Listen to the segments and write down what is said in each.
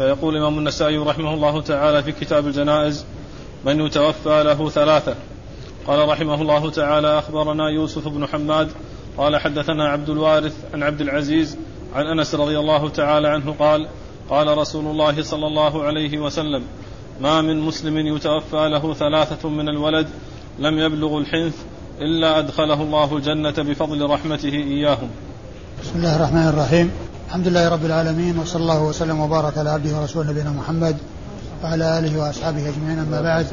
فيقول الإمام النسائي رحمه الله تعالى في كتاب الجنائز من يتوفى له ثلاثة. قال رحمه الله تعالى أخبرنا يوسف بن حماد قال حدثنا عبد الوارث عن عبد العزيز عن أنس رضي الله تعالى عنه قال قال رسول الله صلى الله عليه وسلم ما من مسلم يتوفى له ثلاثة من الولد لم يبلغ الحنث إلا أدخله الله الجنة بفضل رحمته إياهم. بسم الله الرحمن الرحيم. الحمد لله رب العالمين وصلى الله وسلم وبارك على عبده ورسوله نبينا محمد وعلى آله وأصحابه أجمعين أما بعد.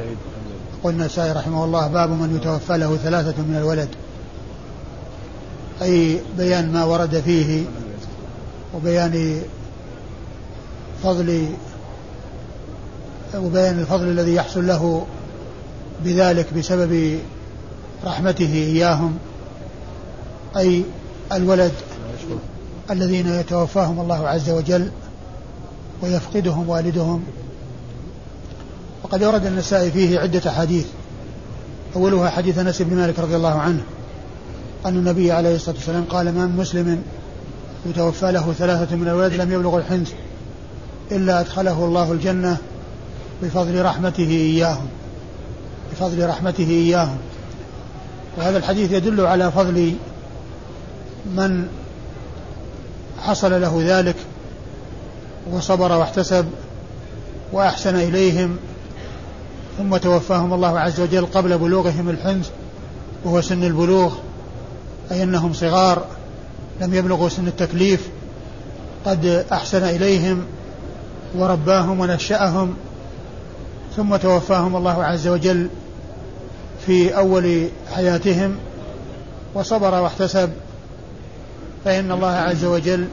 قلنا النسائي رحمه الله باب من يتوفى له ثلاثة من الولد. أي بيان ما ورد فيه وبيان فضل وبيان الفضل الذي يحصل له بذلك بسبب رحمته إياهم. أي الولد الذين يتوفاهم الله عز وجل ويفقدهم والدهم. وقد ورد النسائي فيه عدة أحاديث. أولها حديث أنس بن مالك رضي الله عنه أن النبي عليه الصلاة والسلام قال ما من مسلم يتوفى له ثلاثة من الولد لم يبلغ الحنث إلا أدخله الله الجنة بفضل رحمته إياهم. بفضل رحمته إياهم. وهذا الحديث يدل على فضل من حصل له ذلك وصبر واحتسب وأحسن إليهم ثم توفاهم الله عز وجل قبل بلوغهم الحنث وهو سن البلوغ أي أنهم صغار لم يبلغوا سن التكليف قد أحسن إليهم ورباهم ونشأهم ثم توفاهم الله عز وجل في أول حياتهم وصبر واحتسب فإن الله عز وجل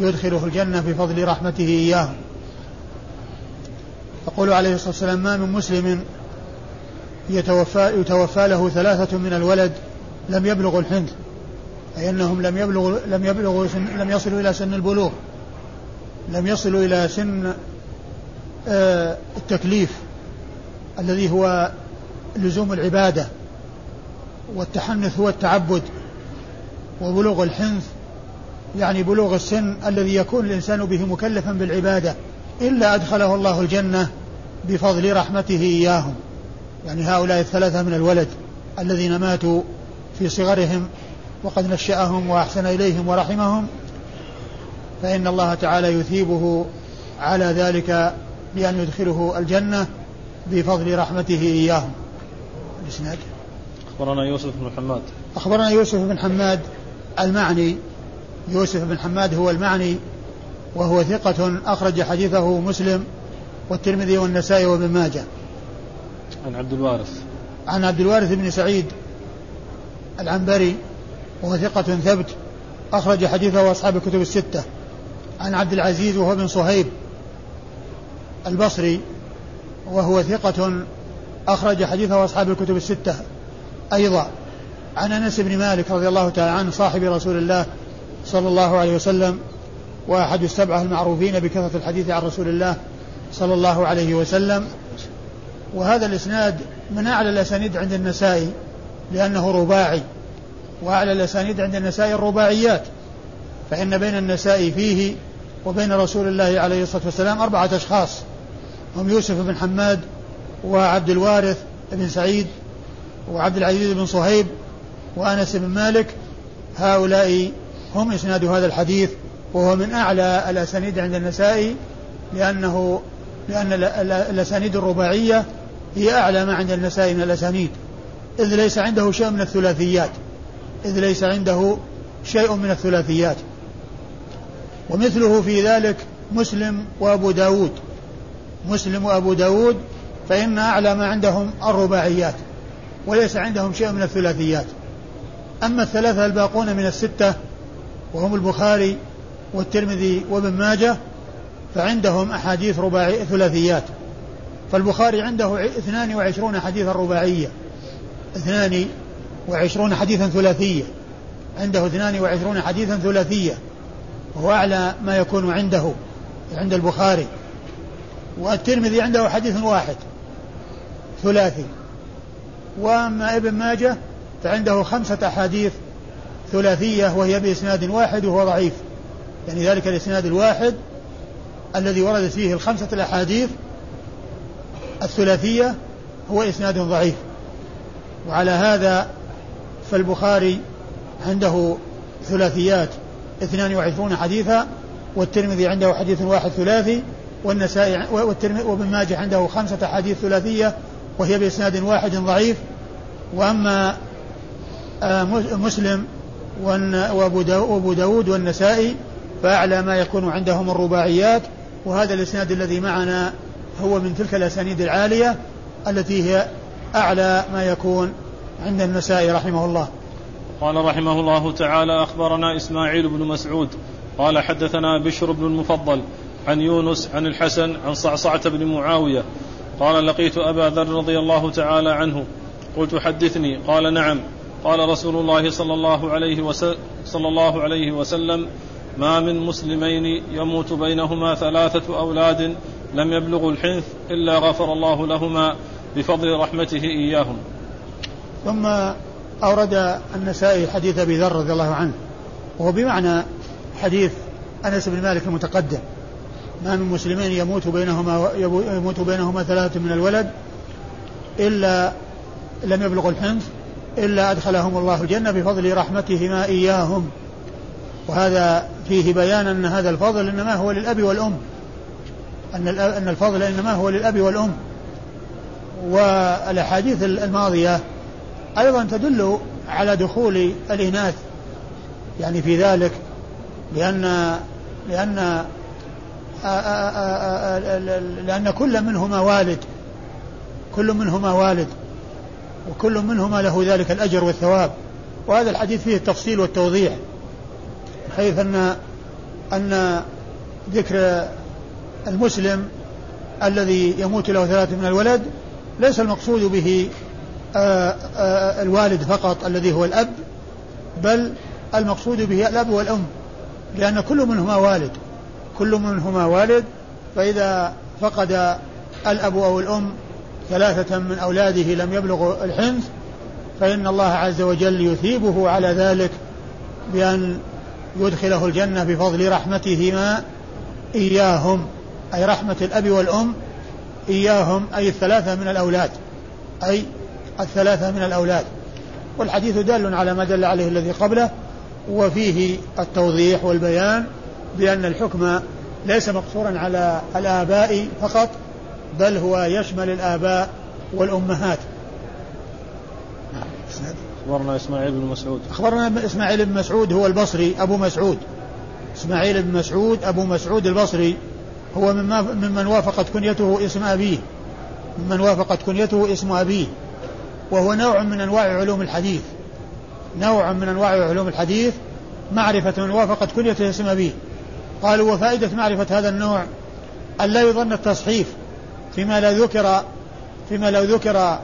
يدخله الجنة بفضل رحمته إياهم يقول عليه الصلاة والسلام ما من مسلم يتوفى, يتوفى له ثلاثة من الولد لم يبلغوا الحنث أي أنهم لم يبلغوا لم يبلغوا سن لم يصلوا إلى سن البلوغ لم يصلوا إلى سن آه التكليف الذي هو لزوم العبادة والتحنث هو التعبد وبلوغ الحنث يعني بلوغ السن الذي يكون الإنسان به مكلفا بالعبادة إلا أدخله الله الجنة بفضل رحمته إياهم. يعني هؤلاء الثلاثة من الولد الذين ماتوا في صغرهم وقد نشأهم وأحسن إليهم ورحمهم فإن الله تعالى يثيبه على ذلك بأن يدخله الجنة بفضل رحمته إياهم. الإسناد؟ أخبرنا يوسف بن حماد. أخبرنا يوسف بن حماد المعني يوسف بن حماد هو المعني وهو ثقة أخرج حديثه مسلم والترمذي والنسائي وابن ماجه. عن عبد الوارث. عن عبد الوارث بن سعيد العنبري وهو ثقة ثبت أخرج حديثه أصحاب الكتب الستة. عن عبد العزيز وهو بن صهيب البصري وهو ثقة أخرج حديثه أصحاب الكتب الستة. أيضا عن أنس بن مالك رضي الله تعالى عنه صاحب رسول الله صلى الله عليه وسلم وأحد السبعة المعروفين بكثرة الحديث عن رسول الله صلى الله عليه وسلم. وهذا الإسناد من أعلى الأسانيد عند النسائي لأنه رباعي. وأعلى الأسانيد عند النسائي الرباعيات. فإن بين النسائي فيه وبين رسول الله عليه الصلاة والسلام أربعة أشخاص. هم يوسف بن حماد وعبد الوارث بن سعيد وعبد العزيز بن صهيب وأنس بن مالك. هؤلاء هم إسناد هذا الحديث وهو من أعلى الأسانيد عند النسائي لأنه لأن الأسانيد الرباعية هي أعلى ما عند النسائي من الأسانيد. إذ ليس عنده شيء من الثلاثيات. إذ ليس عنده شيء من الثلاثيات. ومثله في ذلك مسلم وأبو داود. مسلم وأبو داود فإن أعلى ما عندهم الرباعيات وليس عندهم شيء من الثلاثيات. أما الثلاثة الباقون من الستة وهم البخاري والترمذي وابن ماجه فعندهم أحاديث رباعي ثلاثيات. فالبخاري عنده 22 حديثا رباعية. 22 حديثا ثلاثية. عنده 22 حديثا ثلاثية. وهو أعلى ما يكون عنده عند البخاري. والترمذي عنده حديث واحد ثلاثي. وأما ابن ماجه فعنده خمسة أحاديث ثلاثية وهي بإسناد واحد وهو ضعيف. يعني ذلك الإسناد الواحد الذي وردت فيه الخمسة الأحاديث الثلاثية هو إسناد ضعيف. وعلى هذا فالبخاري عنده ثلاثيات 22 حديثا والترمذي عنده حديث واحد ثلاثي والنسائي وابن ماجه عنده خمسة حديث ثلاثية وهي بإسناد واحد ضعيف. وأما آه، مسلم وأبو داود والنسائي فأعلى ما يكون عندهم الرباعيات وهذا الإسناد الذي معنا هو من تلك الأسانيد العالية التي هي أعلى ما يكون عند النسائي رحمه الله. قال رحمه الله تعالى أخبرنا إسماعيل بن مسعود قال حدثنا بشر بن المفضل عن يونس عن الحسن عن صعصعة بن معاوية قال لقيت أبا ذر رضي الله تعالى عنه قلت حدثني قال نعم. قال رسول الله صلى الله عليه وسلم صلى الله عليه وسلم ما من مسلمين يموت بينهما ثلاثة أولاد لم يبلغوا الحنث إلا غفر الله لهما بفضل رحمته إياهم. ثم أورد النسائي حديث أبي ذر رضي الله عنه وهو بمعنى حديث أنس بن مالك المتقدم. ما من مسلمين يموت بينهما يموت بينهما ثلاثة من الولد إلا لم يبلغوا الحنث إلا أدخلهم الله الجنة بفضل رحمتهما إياهم. وهذا فيه بيان أن هذا الفضل إنما هو للأب والأم. أن أن الفضل إنما هو للأب والأم. والأحاديث الماضية أيضا تدل على دخول الإناث. يعني في ذلك لأن لأن لأن كل منهما والد. كل منهما والد. وكل منهما له ذلك الأجر والثواب. وهذا الحديث فيه التفصيل والتوضيح حيث أن أن ذكر المسلم الذي يموت له ثلاثة من الولد ليس المقصود به آآ آآ الوالد فقط الذي هو الأب بل المقصود به الأب والأم لأن كل منهما والد. كل منهما والد فإذا فقد الأب أو الأم ثلاثة من أولاده لم يبلغوا الحنث فإن الله عز وجل يثيبه على ذلك بأن يدخله الجنة بفضل رحمتهما إياهم أي رحمة الأب والأم إياهم أي الثلاثة من الأولاد أي الثلاثة من الأولاد. والحديث دال على ما دل عليه الذي قبله وفيه التوضيح والبيان بأن الحكم ليس مقصورا على الآباء فقط بل هو يشمل الآباء والأمهات. أخبرنا إسماعيل بن مسعود. أخبرنا إسماعيل بن مسعود هو البصري أبو مسعود. إسماعيل بن مسعود أبو مسعود البصري هو مما ممن وافقت كنيته اسم أبيه. ممن وافقت كنيته اسم أبيه. وهو نوع من أنواع علوم الحديث. نوع من أنواع علوم الحديث معرفة من وافقت كنيته اسم أبيه. قالوا وفائدة معرفة هذا النوع أن لا يظن التصحيف فيما لا ذكر فيما لو ذكر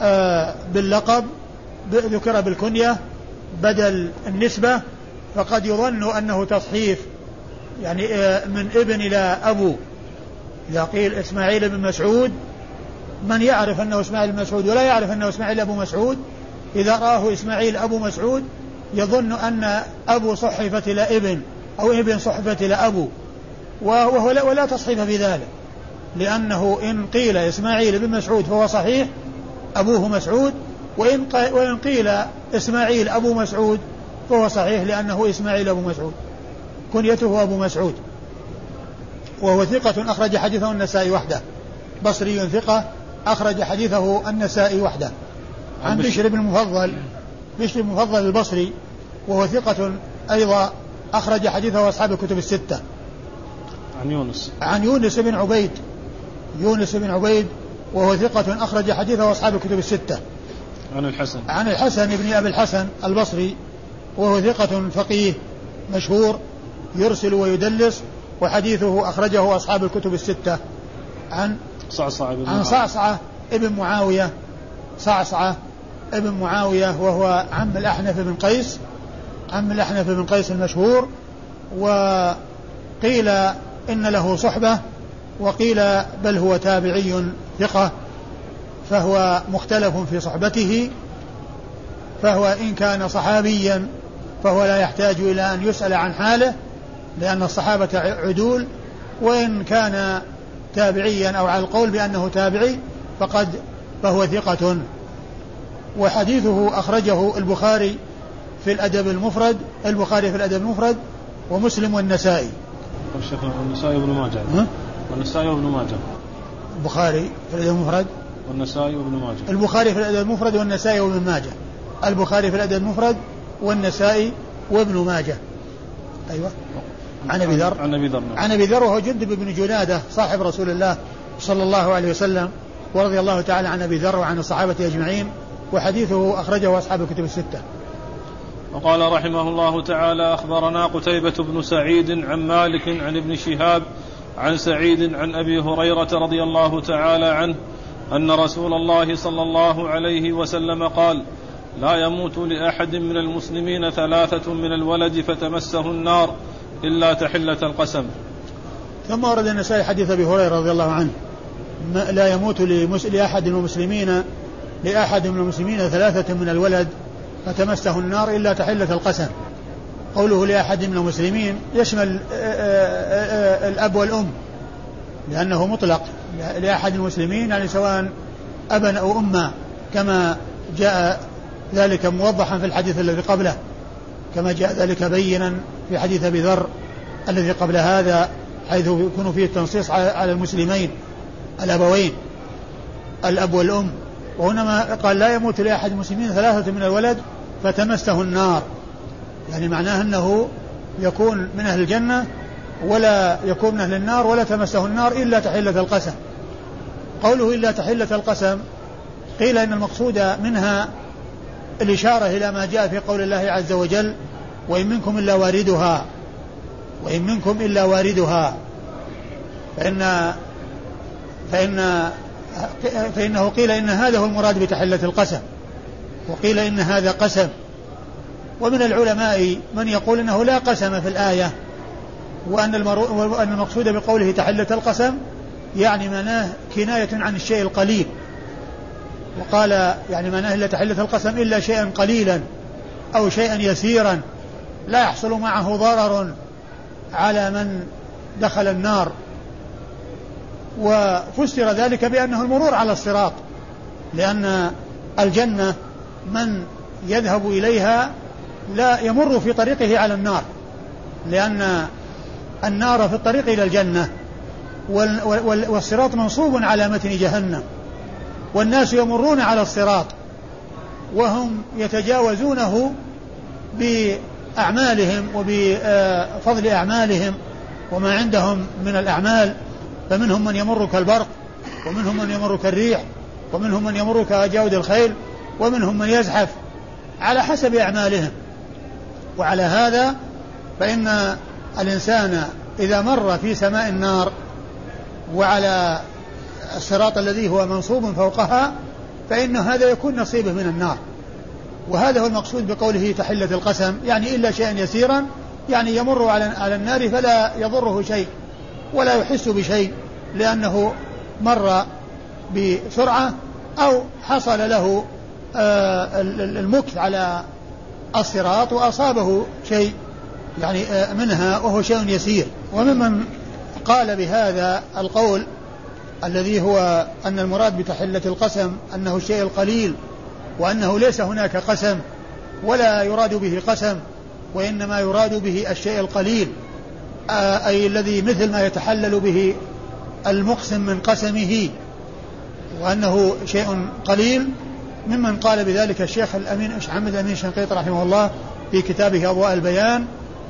آه باللقب ذكر بالكنية بدل النسبة فقد يظن أنه تصحيف يعني آه من ابن إلى أبو. إذا قيل إسماعيل بن مسعود من يعرف أنه إسماعيل بن مسعود ولا يعرف أنه إسماعيل أبو مسعود؟ إذا رآه إسماعيل أبو مسعود يظن أن أبو صحفت إلى ابن أو ابن صحفت إلى أبو وهو لا ولا تصحيف في ذلك. لأنه إن قيل إسماعيل بن مسعود فهو صحيح أبوه مسعود وإن وإن قيل إسماعيل أبو مسعود فهو صحيح لأنه إسماعيل أبو مسعود كنيته أبو مسعود. وهو ثقة أخرج حديثه النسائي وحده. بصري ثقة أخرج حديثه النسائي وحده. عن بشر. بن المفضل بشر بن المفضل البصري وهو ثقة أيضا أخرج حديثه أصحاب الكتب الستة. عن يونس. عن يونس بن عبيد يونس بن عبيد وهو ثقة أخرج حديثه أصحاب الكتب الستة. عن الحسن. عن الحسن بن أبي الحسن البصري وهو ثقة فقيه مشهور يرسل ويدلس وحديثه أخرجه أصحاب الكتب الستة. عن صعصعة بن عن صعصعة ابن معاوية. صعصعة ابن معاوية وهو عم الأحنف بن قيس عم الأحنف بن قيس المشهور وقيل إن له صحبة وقيل بل هو تابعي ثقة فهو مختلف في صحبته فهو إن كان صحابيا فهو لا يحتاج إلى أن يسأل عن حاله لأن الصحابة عدول وإن كان تابعيا أو على القول بأنه تابعي فقد فهو ثقة. وحديثه أخرجه البخاري في الأدب المفرد البخاري في الأدب المفرد ومسلم والنسائي. الشيخ النسائي وابن ماجه. والنسائي وابن ماجه. البخاري في الأدب المفرد؟ والنسائي وابن ماجه. البخاري في الأدب المفرد والنسائي وابن ماجه. البخاري في الأدب المفرد والنسائي وابن ماجه. أيوة. عن أبي ذر. عن أبي ذر نعم. عن أبي ذر وهو جندب بن جنادة صاحب رسول الله صلى الله عليه وسلم ورضي الله تعالى عن أبي ذر وعن الصحابة أجمعين وحديثه أخرجه أصحاب الكتب الستة. وقال رحمه الله تعالى أخبرنا قتيبة بن سعيد عن مالك عن ابن شهاب عن سعيد عن أبي هريرة رضي الله تعالى عنه أن رسول الله صلى الله عليه وسلم قال: لا يموت لأحد من المسلمين ثلاثة من الولد فتمسه النار إلا تحلة القسم. ثم ورد النسائي حديث أبي هريرة رضي الله عنه لا يموت لأحد من المسلمين لأحد من المسلمين ثلاثة من الولد فتمسه النار إلا تحلة القسم قوله لأحد من المسلمين يشمل آه، آه، آه، الأب والأم لأنه مطلق لأحد المسلمين يعني سواء أبا أو أما كما جاء ذلك موضحا في الحديث الذي قبله كما جاء ذلك بينا في حديث أبي ذر الذي قبل هذا حيث يكون فيه التنصيص على المسلمين الأبوين الأب والأم. وهنا قال لا يموت لأحد المسلمين ثلاثة من الولد فتمسه النار. يعني معناه أنه يكون من أهل الجنة ولا يكون من أهل النار ولا تمسه النار إلا تحلة القسم. قوله إلا تحلة القسم قيل إن المقصود منها الإشارة إلى ما جاء في قول الله عز وجل وإن منكم إلا واردها وإن منكم إلا واردها فإن فإن فإنه قيل إن هذا هو المراد بتحلة القسم وقيل إن هذا قسم. ومن العلماء من يقول إنه لا قسم في الآية وأن. وأن المقصود بقوله تحلة القسم يعني معناه كناية عن الشيء القليل وقال يعني معناه إلا تحلة القسم إلا شيئا قليلا أو شيئا يسيرا لا يحصل معه ضرر على من دخل النار وفسر ذلك بأنه المرور على الصراط لأن الجنة من يذهب إليها لا يمر في طريقه على النار لأن النار في الطريق إلى الجنة والصراط منصوب على متن جهنم والناس يمرون على الصراط وهم يتجاوزونه بأعمالهم وبفضل أعمالهم وما عندهم من الأعمال فمنهم من يمر كالبرق ومنهم من يمر كالريح ومنهم من يمر كجود الخيل ومنهم من يزحف على حسب أعمالهم. وعلى هذا فإن الإنسان إذا مر في سماء النار وعلى الصراط الذي هو منصوب فوقها فإن هذا يكون نصيبه من النار. وهذا هو المقصود بقوله تحلة القسم يعني إلا شيئا يسيرا يعني يمر على على النار فلا يضره شيء ولا يحس بشيء لأنه مر بسرعة أو حصل له آه، المكث على الصراط وأصابه شيء يعني آه، منها وهو شيء يسير. وممن قال بهذا القول الذي هو أن المراد بتحلة القسم أنه الشيء القليل وأنه ليس هناك قسم ولا يراد به قسم وإنما يراد به الشيء القليل آه، أي الذي مثل ما يتحلل به المقسم من قسمه وأنه شيء قليل ممن قال بذلك الشيخ الأمين محمد الأمين شنقيط رحمه الله في كتابه أضواء البيان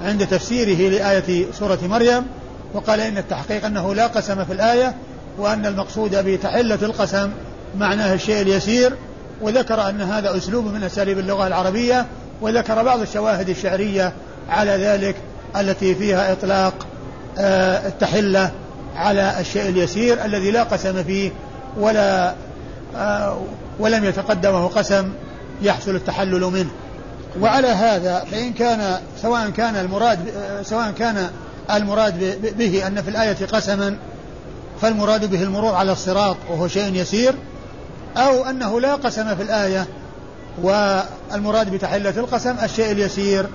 عند تفسيره لآية سورة مريم وقال إن التحقيق أنه لا قسم في الآية وأن المقصود بتحلة القسم معناه الشيء اليسير وذكر أن هذا أسلوب من أساليب اللغة العربية وذكر بعض الشواهد الشعرية على ذلك التي فيها إطلاق آه، التحلة على الشيء اليسير الذي لا قسم فيه ولا آه، ولم يتقدمه قسم يحصل التحلل منه. وعلى هذا فإن كان سواء كان المراد سواء كان المراد به أن في الآية قسما فالمراد به المرور على الصراط وهو شيء يسير أو أنه لا قسم في الآية والمراد بتحلة القسم الشيء اليسير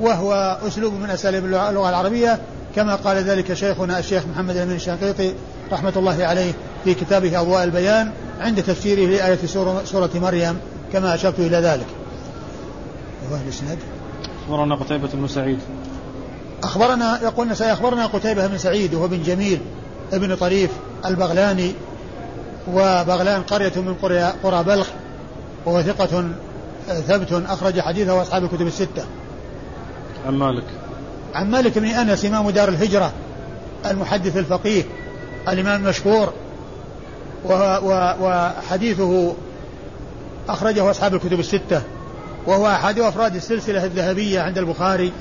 وهو أسلوب من أساليب اللغة العربية كما قال ذلك شيخنا الشيخ محمد الأمين الشنقيطي رحمة الله عليه. في كتابه أضواء البيان عند تفسيره لآية سورة, سورة مريم كما أشرت إلى ذلك. الإسناد. أخبرنا قتيبة بن سعيد. أخبرنا يقول النسائي أخبرنا قتيبة بن سعيد وهو بن جميل ابن طريف البغلاني وبغلان قرية من قرى, قرى بلخ وهو ثقة ثبت أخرج حديثه أصحاب الكتب الستة. عن مالك. عن مالك بن أنس إمام دار الهجرة المحدث الفقيه الإمام المشهور وحديثه أخرجه أصحاب الكتب الستة وهو أحد أفراد السلسلة الذهبية عند البخاري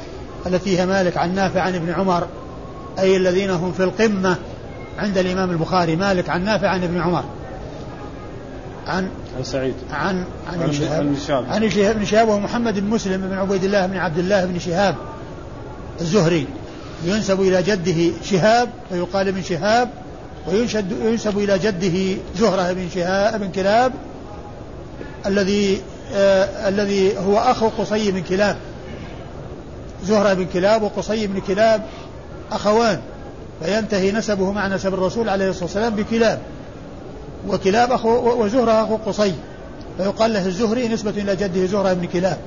التي هي مالك عن نافع عن ابن عمر أي الذين هم في القمة عند الإمام البخاري مالك عن نافع عن ابن عمر. عن عن سعيد. عن عن عن شهاب. عن شهاب. بن شهاب وهو محمد بن مسلم بن عبيد الله بن عبد الله بن شهاب الزهري. ينسب إلى جده شهاب فيقال ابن شهاب وينشد ينسب إلى جده زهرة بن شهاب بن كلاب الذي آه الذي هو أخو قصي بن كلاب. زهرة بن كلاب وقصي بن كلاب أخوان. فينتهي نسبه مع نسب الرسول عليه الصلاة والسلام بكلاب. وكلاب أخو وزهرة أخو قصي. فيقال له الزهري نسبة إلى جده زهرة بن كلاب.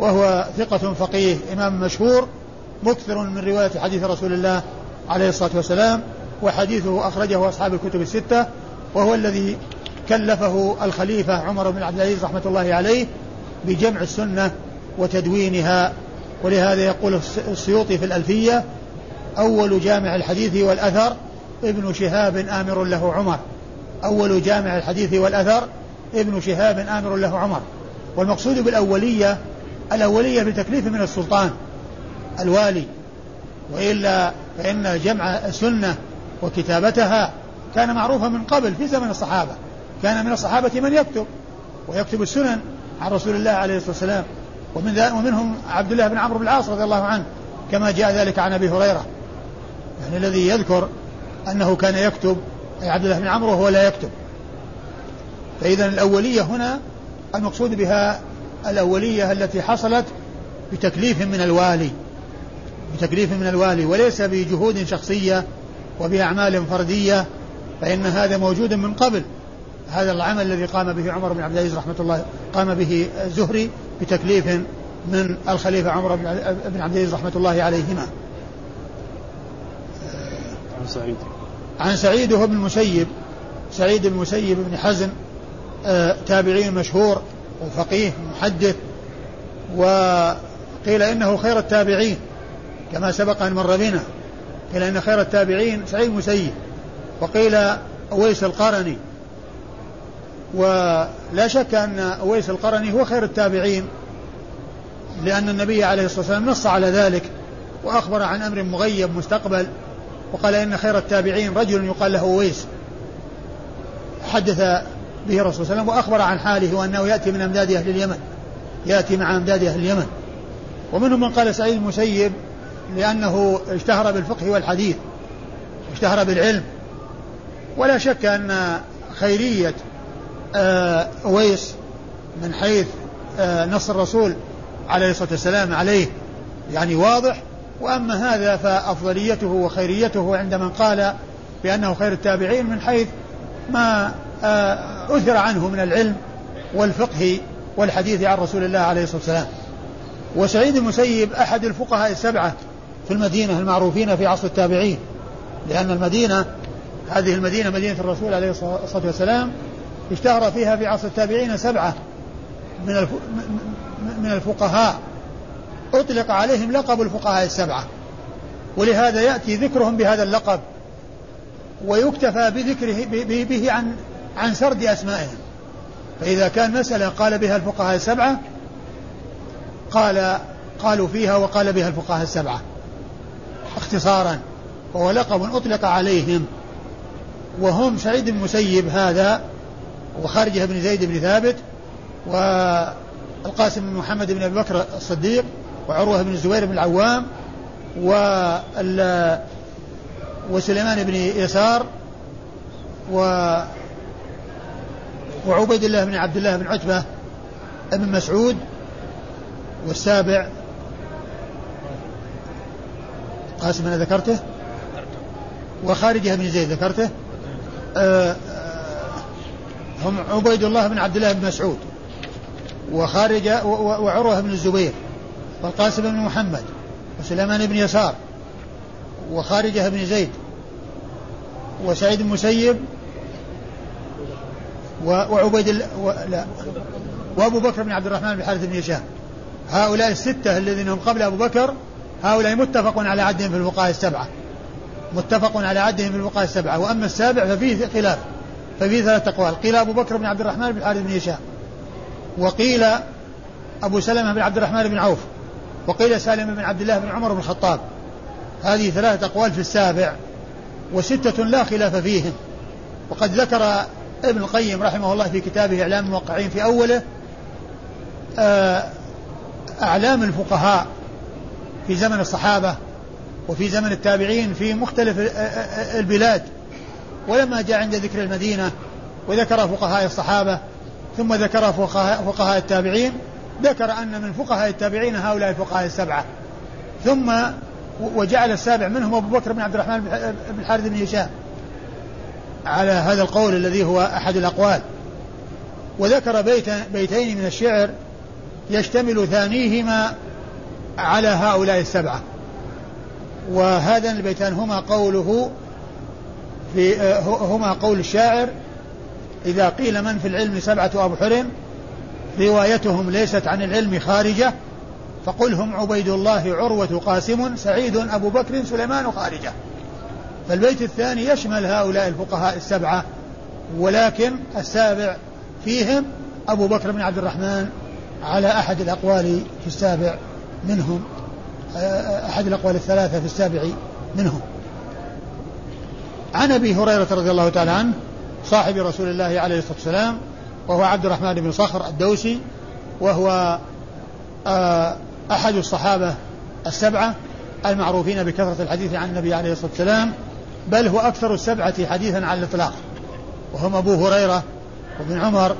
وهو ثقة فقيه إمام مشهور مكثر من رواية حديث رسول الله عليه الصلاة والسلام. وحديثه أخرجه أصحاب الكتب الستة وهو الذي كلفه الخليفة عمر بن عبد العزيز رحمة الله عليه بجمع السنة وتدوينها. ولهذا يقول السيوطي في الألفية أول جامع الحديث والأثر ابن شهاب آمر له عمر. أول جامع الحديث والأثر ابن شهاب آمر له عمر. والمقصود بالأولية الأولية بتكليف من السلطان الوالي. وإلا فإن جمع السنة وكتابتها كان معروفا من قبل في زمن الصحابة. كان من الصحابة من يكتب ويكتب السنن عن رسول الله عليه الصلاة والسلام. ومن ومنهم عبد الله بن عمرو بن العاص رضي الله عنه كما جاء ذلك عن أبي هريرة. يعني الذي يذكر أنه كان يكتب أي عبد الله بن عمرو وهو لا يكتب. فإذا الأولية هنا المقصود بها الأولية التي حصلت بتكليف من الوالي بتكليف من الوالي وليس بجهود شخصية وبأعمال فردية فإن هذا موجود من قبل. هذا العمل الذي قام به عمر بن عبد العزيز رحمة الله قام به الزهري بتكليف من الخليفة عمر بن عبد العزيز رحمة الله عليهما. عن سعيد. عن سعيد ابن المسيب. سعيد بن المسيب بن حزن آه، تابعي مشهور وفقيه محدث وقيل إنه خير التابعين كما سبق أن مر بنا. قيل أن خير التابعين سعيد المسيب وقيل أويس القرني. ولا شك أن أويس القرني هو خير التابعين لأن النبي عليه الصلاة والسلام نص على ذلك وأخبر عن أمر مغيب مستقبل وقال إن خير التابعين رجل يقال له أويس. حدث به الرسول صلى الله عليه وسلم وأخبر عن حاله وأنه يأتي من أمداد أهل اليمن يأتي مع أمداد أهل اليمن. ومنهم من قال سعيد المسيب لأنه اشتهر بالفقه والحديث اشتهر بالعلم. ولا شك أن خيرية آه، أويس من حيث آه، نص الرسول عليه الصلاة والسلام عليه يعني واضح. وأما هذا فأفضليته وخيريته عند من قال بأنه خير التابعين من حيث ما آه، أثر عنه من العلم والفقه والحديث عن رسول الله عليه الصلاة والسلام. وسعيد المسيب أحد الفقهاء السبعة في المدينة المعروفين في عصر التابعين لأن المدينة هذه المدينة مدينة الرسول عليه الصلاة والسلام اشتهر فيها في عصر التابعين سبعة من من الفقهاء. أطلق عليهم لقب الفقهاء السبعة. ولهذا يأتي ذكرهم بهذا اللقب ويكتفى بذكره به عن عن سرد أسمائهم. فإذا كان مسألة قال بها الفقهاء السبعة قال قالوا فيها وقال بها الفقهاء السبعة. اختصارا وهو لقب أطلق عليهم. وهم سعيد المسيب هذا وخارجة بن زيد بن ثابت والقاسم بن محمد بن أبي بكر الصديق وعروة بن الزبير بن العوام و وسليمان بن يسار و وعبيد الله بن عبد الله بن عتبة بن مسعود والسابع القاسم أنا ذكرته؟ وخارجة بن زيد ذكرته؟ آه، آه، هم عبيد الله بن عبد الله بن مسعود. وخارجة وعروة بن الزبير والقاسم بن محمد وسليمان بن يسار وخارجة بن زيد وسعيد بن مسيب وعبيد و... لا وأبو بكر بن عبد الرحمن بن الحارث بن هشام. هؤلاء الستة الذين هم قبل أبو بكر هؤلاء متفق على عدهم في الفقهاء السبعة. متفق على عدهم في الفقهاء السبعة. وأما السابع ففيه خلاف. ففيه ثلاثة أقوال. قيل أبو بكر بن عبد الرحمن بن الحارث بن هشام. وقيل أبو سلمة بن عبد الرحمن بن عوف. وقيل سالم بن عبد الله بن عمر بن الخطاب. هذه ثلاثة أقوال في السابع. وستة لا خلاف فيهم. وقد ذكر ابن القيم رحمه الله في كتابه إعلام الموقعين في أوله آه، أعلام الفقهاء. في زمن الصحابة وفي زمن التابعين في مختلف البلاد. ولما جاء عند ذكر المدينة وذكر فقهاء الصحابة ثم ذكر فقهاء, فقهاء التابعين ذكر أن من فقهاء التابعين هؤلاء الفقهاء السبعة. ثم وجعل السابع منهم أبو بكر بن عبد الرحمن بن الحارث بن هشام. على هذا القول الذي هو أحد الأقوال. وذكر بيت بيتين من الشعر يشتمل ثانيهما على هؤلاء السبعة. وهذان البيتان هما قوله في هما قول الشاعر إذا قيل من في العلم سبعة أبحر روايتهم ليست عن العلم خارجة فقل هم عبيد الله عروة قاسم سعيد أبو بكر سليمان خارجة. فالبيت الثاني يشمل هؤلاء الفقهاء السبعة ولكن السابع فيهم أبو بكر بن عبد الرحمن على أحد الأقوال في السابع. منهم أحد الأقوال الثلاثة في السابع منهم. عن أبي هريرة رضي الله تعالى عنه صاحب رسول الله عليه الصلاة والسلام وهو عبد الرحمن بن صخر الدوسي وهو آه، أحد الصحابة السبعة المعروفين بكثرة الحديث عن النبي عليه الصلاة والسلام بل هو أكثر السبعة حديثا على الإطلاق. وهم أبو هريرة وابن عمر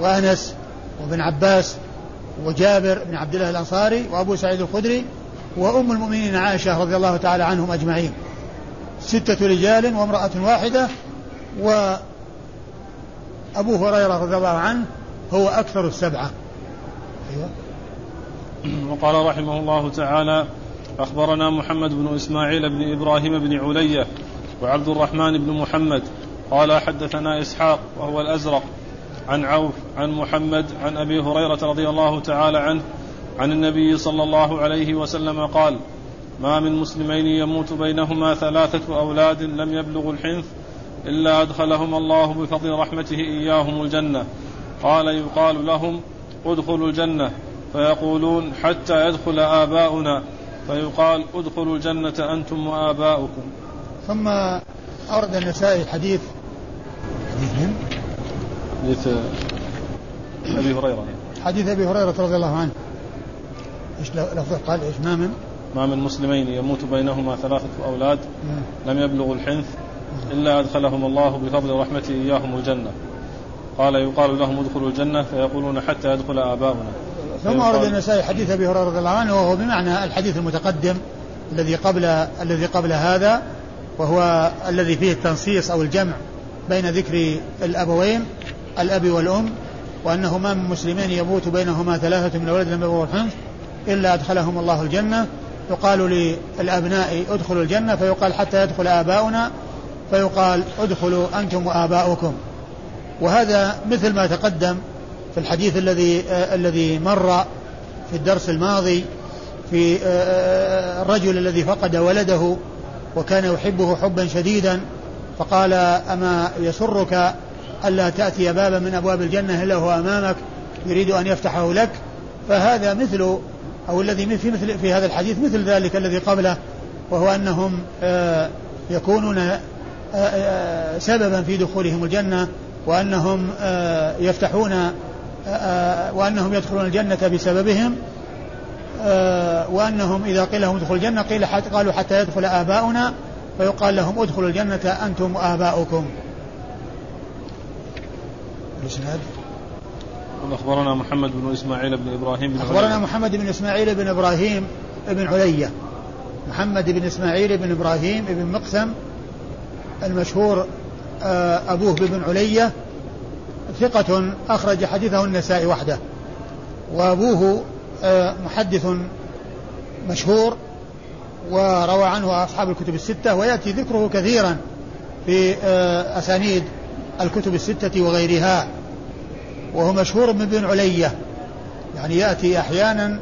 وأنس وابن عباس وجابر بن عبد الله الأنصاري وأبو سعيد الخدري وأم المؤمنين عائشة رضي الله تعالى عنهم أجمعين. ستة رجال وامرأة واحدة وأبو هريرة رضي الله عنه هو أكثر السبعة. أيوة. وقال رحمه الله تعالى أخبرنا محمد بن إسماعيل بن إبراهيم بن علية وعبد الرحمن بن محمد. قال حدثنا إسحاق وهو الأزرق. عن عوف عن محمد عن أبي هريرة رضي الله تعالى عنه عن النبي صلى الله عليه وسلم قال ما من مسلمين يموت بينهما ثلاثة أولاد لم يبلغوا الحنث إلا أدخلهم الله بفضل رحمته إياهم الجنة. قال يقال لهم ادخلوا الجنة. فيقولون حتى يدخل آباؤنا. فيقال ادخلوا الجنة أنتم وآباؤكم. ثم أورد النسائي الحديث حديث أبي هريرة. حديث أبي هريرة رضي الله عنه. إيش لفظه؟ قال إيش؟ ما من ما من مسلمين يموت بينهما ثلاثة أولاد لم يبلغوا الحنث إلا أدخلهم الله بفضل رحمته إياهم الجنة. قال يقال لهم ادخلوا الجنة فيقولون حتى يدخل آباؤنا. ثم ورد النسائي حديث أبي هريرة رضي الله عنه وهو بمعنى الحديث المتقدم الذي قبل الذي قبل هذا وهو الذي فيه التنصيص أو الجمع بين ذكر الأبوين الأب والأم وأنه ما من مسلمين يموت بينهما ثلاثة من الولد لم يبلغوا الحنث إلا أدخلهم الله الجنة. يقال للأبناء ادخلوا الجنة فيقال حتى يدخل آباؤنا فيقال ادخلوا أنتم وآباؤكم. وهذا مثل ما تقدم في الحديث الذي آه الذي مر في الدرس الماضي في آه, آه، الرجل الذي فقد ولده وكان يحبه حبا شديدا فقال أما يسرك ألا تأتي بابا من أبواب الجنة إلا هو أمامك يريد أن يفتحه لك. فهذا مثل أو الذي في مثل في هذا الحديث مثل ذلك الذي قبله وهو أنهم آه، يكونون آه، آه، سببا في دخولهم الجنة وأنهم يفتحون وأنهم يدخلون الجنة بسببهم وأنهم إذا قيل لهم ادخلوا الجنة قيل حتى قالوا حتى يدخل آباؤنا فيقال لهم ادخلوا الجنة أنتم وآباؤكم. الإسناد؟ أخبرنا محمد بن إسماعيل بن إبراهيم بن أخبرنا علية. محمد بن إسماعيل بن إبراهيم بن علية. محمد بن إسماعيل بن إبراهيم بن مقسم المشهور آه، أبوه بن علية ثقة أخرج حديثه النسائي وحده. وأبوه آه، محدث مشهور وروى عنه أصحاب الكتب الستة ويأتي ذكره كثيرا في آه، أسانيد الكتب الستة وغيرها. وهو مشهور من بن علية. يعني يأتي أحيانا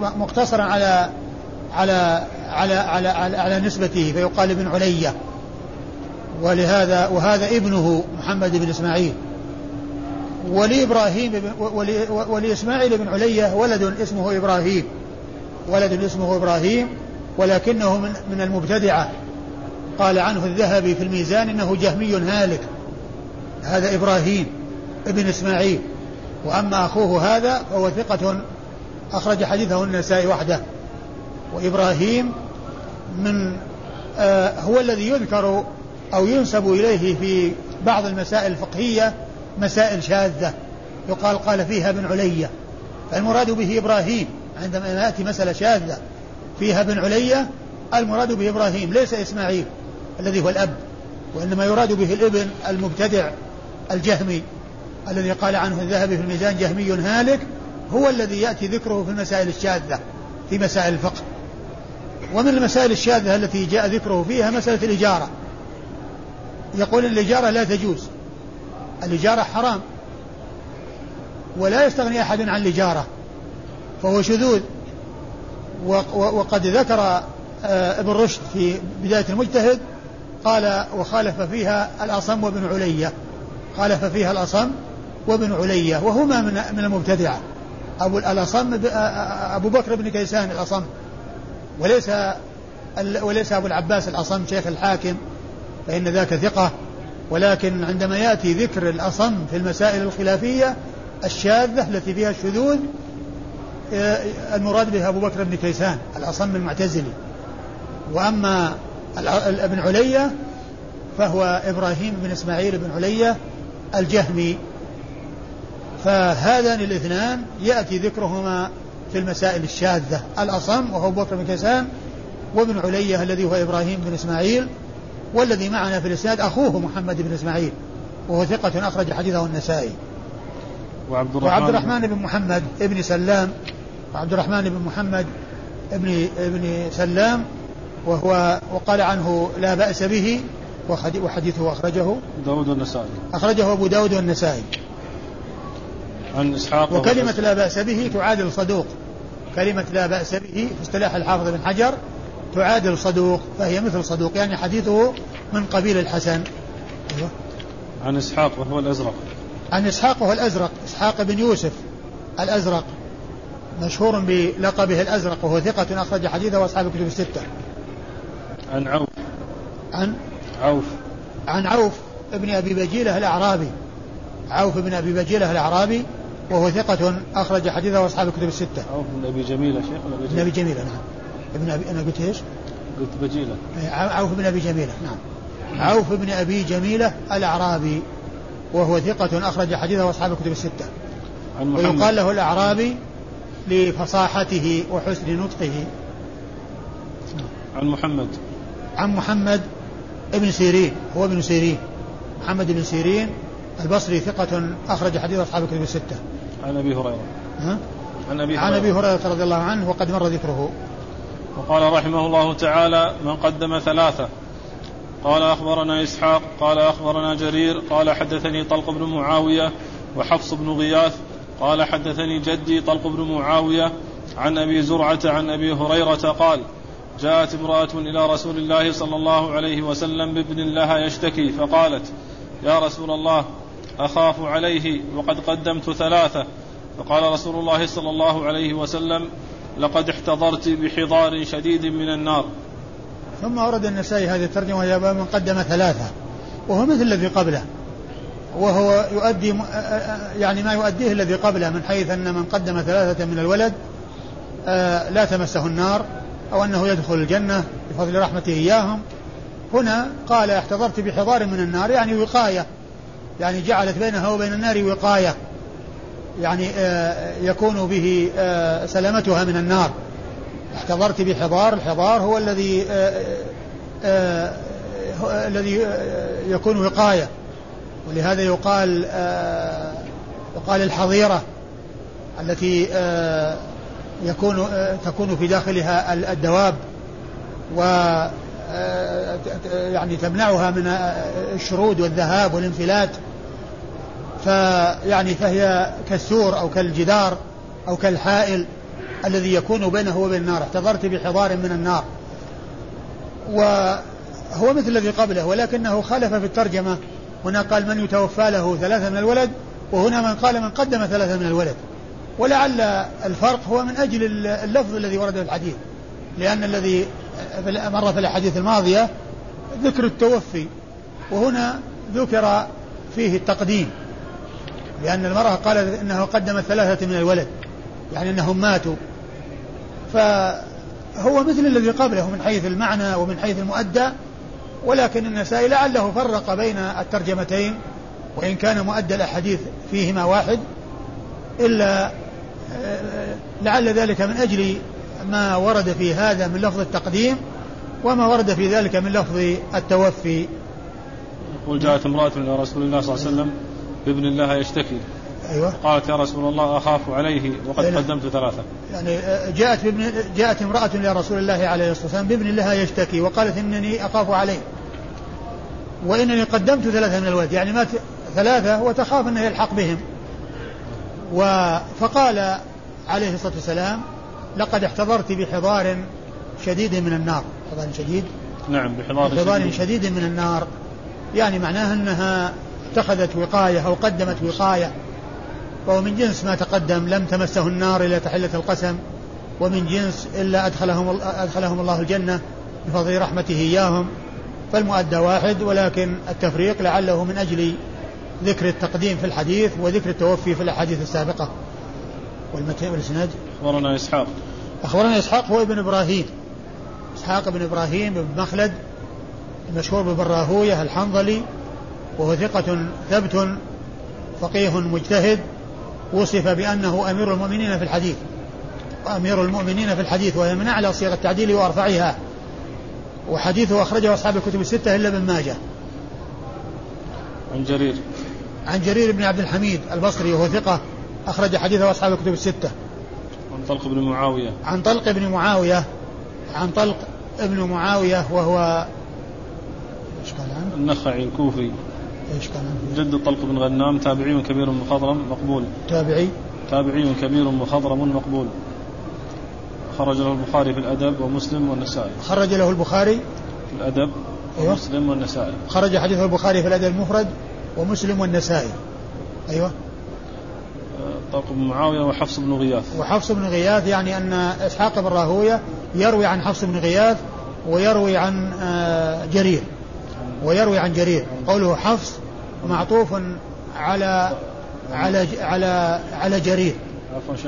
مقتصرا على على على على على, على نسبته فيقال ابن علية. ولهذا وهذا ابنه محمد بن إسماعيل. ولإبراهيم ولإسماعيل بن علية ولد اسمه إبراهيم. ولد اسمه إبراهيم ولكنه من من المبتدعة. قال عنه الذهبي في الميزان إنه جهمي هالك. هذا إبراهيم. ابن إسماعيل. وأما أخوه هذا فهو ثقة أخرج حديثه النسائي وحده. وإبراهيم من آه هو الذي يذكر أو ينسب إليه في بعض المسائل الفقهية مسائل شاذة. يقال قال فيها ابن علية. فالمراد به إبراهيم. عندما يأتي مسألة شاذة فيها ابن علية المراد به إبراهيم ليس إسماعيل الذي هو الأب وإنما يراد به الابن المبتدع الجهمي. الذي قال عنه الذهبي في الميزان جهمي هالك هو الذي يأتي ذكره في المسائل الشاذة في مسائل الفقه. ومن المسائل الشاذة التي جاء ذكره فيها مسألة الإجارة. يقول الإجارة لا تجوز. الإجارة حرام. ولا يستغني أحد عن الإجارة. فهو شذوذ. وقد ذكر آه، ابن رشد في بداية المجتهد قال وخالف فيها الأصم وابن علية. خالف فيها الأصم وابن علية وهما من من المبتدعة. أبو الأصم أبو بكر بن كيسان الأصم. وليس وليس أبو العباس الأصم شيخ الحاكم فإن ذاك ثقة. ولكن عندما يأتي ذكر الأصم في المسائل الخلافية الشاذة التي فيها الشذوذ المراد بها أبو بكر بن كيسان الأصم المعتزلي. وأما ابن علية فهو إبراهيم بن إسماعيل بن علية الجهمي. فهذان الاثنان يأتي ذكرهما في المسائل الشاذة. الأصم وهو بكر بن كيسان وابن علية الذي هو إبراهيم بن إسماعيل والذي معنا في الإسناد أخوه محمد بن إسماعيل وهو ثقة أخرج حديثه النسائي. وعبد الرحمن, وعبد الرحمن بن محمد ابن سلام وعبد الرحمن بن محمد ابن ابن سلام وهو وقال عنه لا بأس به وحديثه أخرجه. داود والنسائي. أخرجه أبو داود والنسائي. عن إسحاق وكلمة لا بأس به تعادل صدوق. كلمة لا بأس به في اصطلاح الحافظ بن حجر تعادل صدوق فهي مثل صدوق يعني حديثه من قبيل الحسن. أيوه. عن إسحاق وهو الأزرق. عن إسحاق وهو الأزرق إسحاق بن يوسف الأزرق. مشهور بلقبه الأزرق وهو ثقة أخرج حديثه وأصحاب الكتب الستة. عن عوف. عن؟ عوف. عن عوف ابن أبي بجيلة الأعرابي. عوف بن أبي بجيلة الأعرابي وهو ثقة أخرج حديثه وأصحاب الكتب الستة. عوف بن أبي جميلة شيخ ابن أبي جميلة. نعم. ابن أبي أنا قلت إيش؟ قلت بجيلة. إيه، عوف بن أبي جميلة نعم. عوف بن أبي جميلة الأعرابي وهو ثقة أخرج حديثه أصحاب الكتب الستة. عن محمد. ويقال له الأعرابي لفصاحته وحسن نطقه. عن محمد. عن محمد ابن سيرين هو ابن سيرين محمد بن سيرين البصري ثقة أخرج حديث أصحاب الكتب الستة. عن أبي هريرة. ها؟ عن أبي هريرة عن أبي هريرة رضي الله عنه وقد مر ذكره. وقال رحمه الله تعالى من قدم ثلاثة. قال أخبرنا إسحاق. قال أخبرنا جرير. قال حدثني طلق بن معاوية وحفص بن غياث. قال حدثني جدي طلق بن معاوية عن أبي زرعة عن أبي هريرة قال جاءت امرأة إلى رسول الله صلى الله عليه وسلم بابن لها يشتكي فقالت يا رسول الله أخاف عليه وقد قدمت ثلاثة. فقال رسول الله صلى الله عليه وسلم لقد احتضرت بحضار شديد من النار. ثم ورد النسائي هذه الترجمة وهي من قدم ثلاثة وهو مثل الذي قبله وهو يؤدي يعني ما يؤديه الذي قبله من حيث أن من قدم ثلاثة من الولد آه، لا تمسه النار أو أنه يدخل الجنة بفضل رحمته إياهم. هنا قال احتضرت بحضار من النار يعني وقاية يعني جعلت بينها وبين النار وقاية. يعني آه، يكون به آه، سلامتها من النار. احتضرت بحضار الحضار هو الذي آه، الذي يكون وقاية. ولهذا يقال يقال الحظيرة التي يكون تكون في داخلها الدواب. و يعني تمنعها من الشرود والذهاب والانفلات. فيعني فهي كالسور أو كالجدار أو كالحائل الذي يكون بينه وبين النار. احتضرت بحضار من النار. وهو مثل الذي قبله ولكنه خالف في الترجمة. هنا قال من يتوفى له ثلاثة من الولد وهنا من قال من قدم ثلاثة من الولد. ولعل الفرق هو من أجل اللفظ الذي ورد في الحديث. لأن الذي مر في الأحاديث الماضية ذكر التوفي وهنا ذكر فيه التقديم لأن المرأة قالت إنه قدم ثلاثة من الولد يعني أنهم ماتوا. فهو مثل الذي قبله من حيث المعنى ومن حيث المؤدى ولكن النسائي لعله فرق بين الترجمتين وإن كان مؤدى الأحاديث فيهما واحد إلا آه، لعل ذلك من أجل ما ورد في هذا من لفظ التقديم وما ورد في ذلك من لفظ التوفي. يقول جاءت امرأة إلى رسول الله صلى الله عليه وسلم بابن الله يشتكي. أيوة. قالت يا رسول الله أخاف عليه وقد أيوة. قدمت ثلاثة. يعني آه، جاءت بابن جاءت امرأة إلى رسول الله عليه الصلاة والسلام بابن الله يشتكي. وقالت إنني أخاف عليه وإنني قدمت ثلاثة من الولد يعني مات ثلاثة وتخاف أنه يلحق بهم. فقال عليه الصلاة والسلام لقد احتضرت بحضار شديد من النار. حضار شديد؟ نعم بحضار, بحضار شديد. شديد من النار. يعني معناها أنها اتخذت وقاية أو قدمت وقاية وهو من جنس ما تقدم لم تمسه النار إلا تحلة القسم ومن جنس إلا أدخلهم, أدخلهم الله الجنة بفضل رحمته إياهم. فالمؤدى واحد ولكن التفريق لعله من أجل ذكر التقديم في الحديث وذكر التوفي في الأحاديث السابقة. والمتن والإسناد أخبرنا إسحاق. أخبرنا إسحاق هو ابن إبراهيم. إسحاق بن إبراهيم بن مخلد المشهور ببن راهوية الحنظلي وهو ثقة ثبت فقيه مجتهد وصف بأنه أمير المؤمنين في الحديث. وأمير المؤمنين في الحديث وهي من أعلى صيغ التعديل وأرفعها. وحديثه أخرجه أصحاب الكتب الستة إلا ابن ماجه. عن جرير. عن جرير بن عبد الحميد البصري وهو ثقة أخرج حديثه أصحاب الكتب الستة. عن طلق بن معاوية. عن طلق بن معاوية عن طلق ابن معاوية وهو إيش قال عنه؟ النخعي الكوفي. إيش قال عنه؟ جد طلق بن غنام تابعي كبير مخضرم مقبول. تابعي؟ تابعي كبير مخضرم مقبول. خرج له البخاري في الأدب ومسلم والنسائي. خرج له البخاري؟ في الأدب أيوة. ومسلم والنسائي. خرج حديث البخاري في الأدب المفرد ومسلم والنسائي. أيوة. طلق بن معاوية وحفص بن غياث. وحفص بن غياث يعني أن إسحاق بن راهوية يروي عن حفص بن غياث ويروي عن آه، جرير. ويروي عن جرير. قوله حفص معطوف على على على على جرير.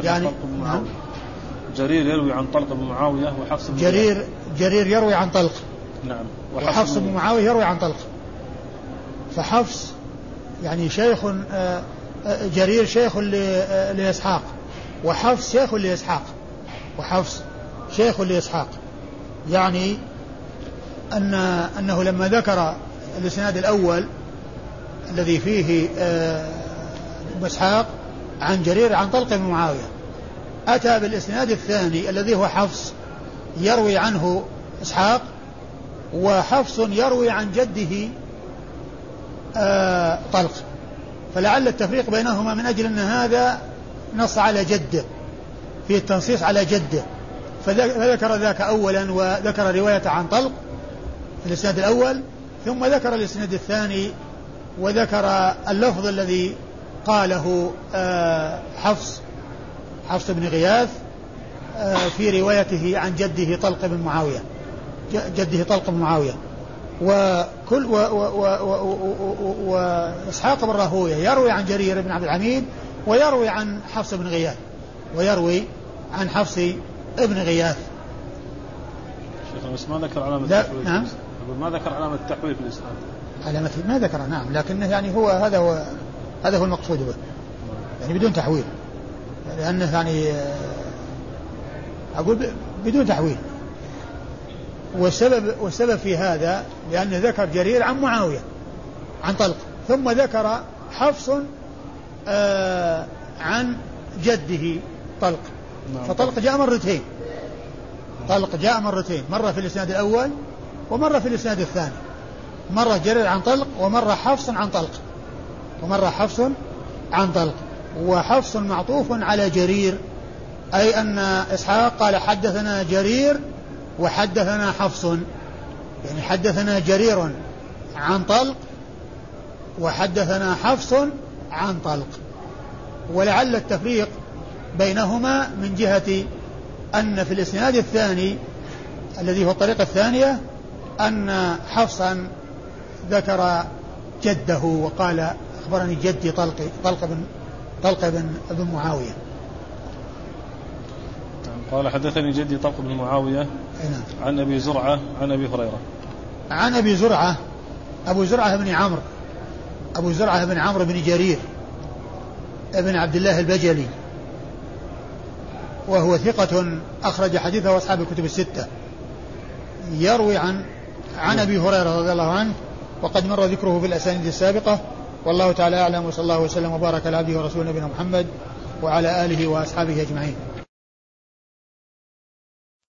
يعني معاوية. جرير يروي عن طلق بن معاوية وحفص بن جرير جرير يروي عن طلق. نعم. وحفص بن معاوية يروي عن طلق. فحفص يعني شيخ آه، جرير شيخ آه، لإسحاق وحفص شيخ لإسحاق وحفص شيخ لإسحاق. يعني أن أنه لما ذكر الإسناد الأول الذي فيه إسحاق عن جرير عن طلق بن معاوية أتى بالإسناد الثاني الذي هو حفص يروي عنه إسحاق وحفص يروي عن جده آه طلق. فلعل التفريق بينهما من أجل أن هذا نص على جده في التنصيص على جده. فذكر ذاك أولا وذكر رواية عن طلق الإسناد الأول ثم ذكر الإسناد الثاني وذكر اللفظ الذي قاله آه حفص حفص بن غياث آه في روايته عن جده طلق بن معاوية جده طلق بن معاوية. وكل وإسحاق بن راهوية يروي عن جرير بن عبد الحميد ويروي عن حفص بن غياث ويروي عن حفص بن غياث. شيخ بس ما ذكر علامة التحويل نعم. ما ذكر علامة التحويل في الإسناد. علامة ما ذكر نعم لكنه يعني هو هذا هو هذا هو المقصود به. يعني بدون تحويل لأنه يعني أقول بدون تحويل. والسبب والسبب في هذا لأنه ذكر جرير عن معاوية عن طلق. ثم ذكر حفص آه عن جده طلق. نعم. فطلق جاء مرتين. طلق جاء مرتين. مرة في الإسناد الأول ومرة في الإسناد الثاني. مرة جرير عن طلق ومرة حفص عن طلق. ومرة حفص عن طلق. وحفص معطوف على جرير أي أن إسحاق قال حدثنا جرير وحدثنا حفص يعني حدثنا جرير عن طلق وحدثنا حفص عن طلق. ولعل التفريق بينهما من جهة أن في الإسناد الثاني الذي هو الطريقة الثانية أن حفصا ذكر جده وقال أخبرني جدي طلق طلق بن طلق بن بن معاوية. قال حدثني جدي طلق بن معاوية نعم. عن أبي زرعة عن أبي هريرة. عن أبي زرعة. أبو زرعة بن عمرو. أبو زرعة بن عمرو بن جرير ابن عبد الله البجلي. وهو ثقة أخرج حديثه أصحاب الكتب الستة. يروي عن عن أبي هريرة رضي الله عنه وقد مر ذكره في الأسانيد السابقة. والله تعالى أعلم وصلى الله وسلم وبارك على عبده ورسوله نبينا محمد وعلى آله وأصحابه أجمعين.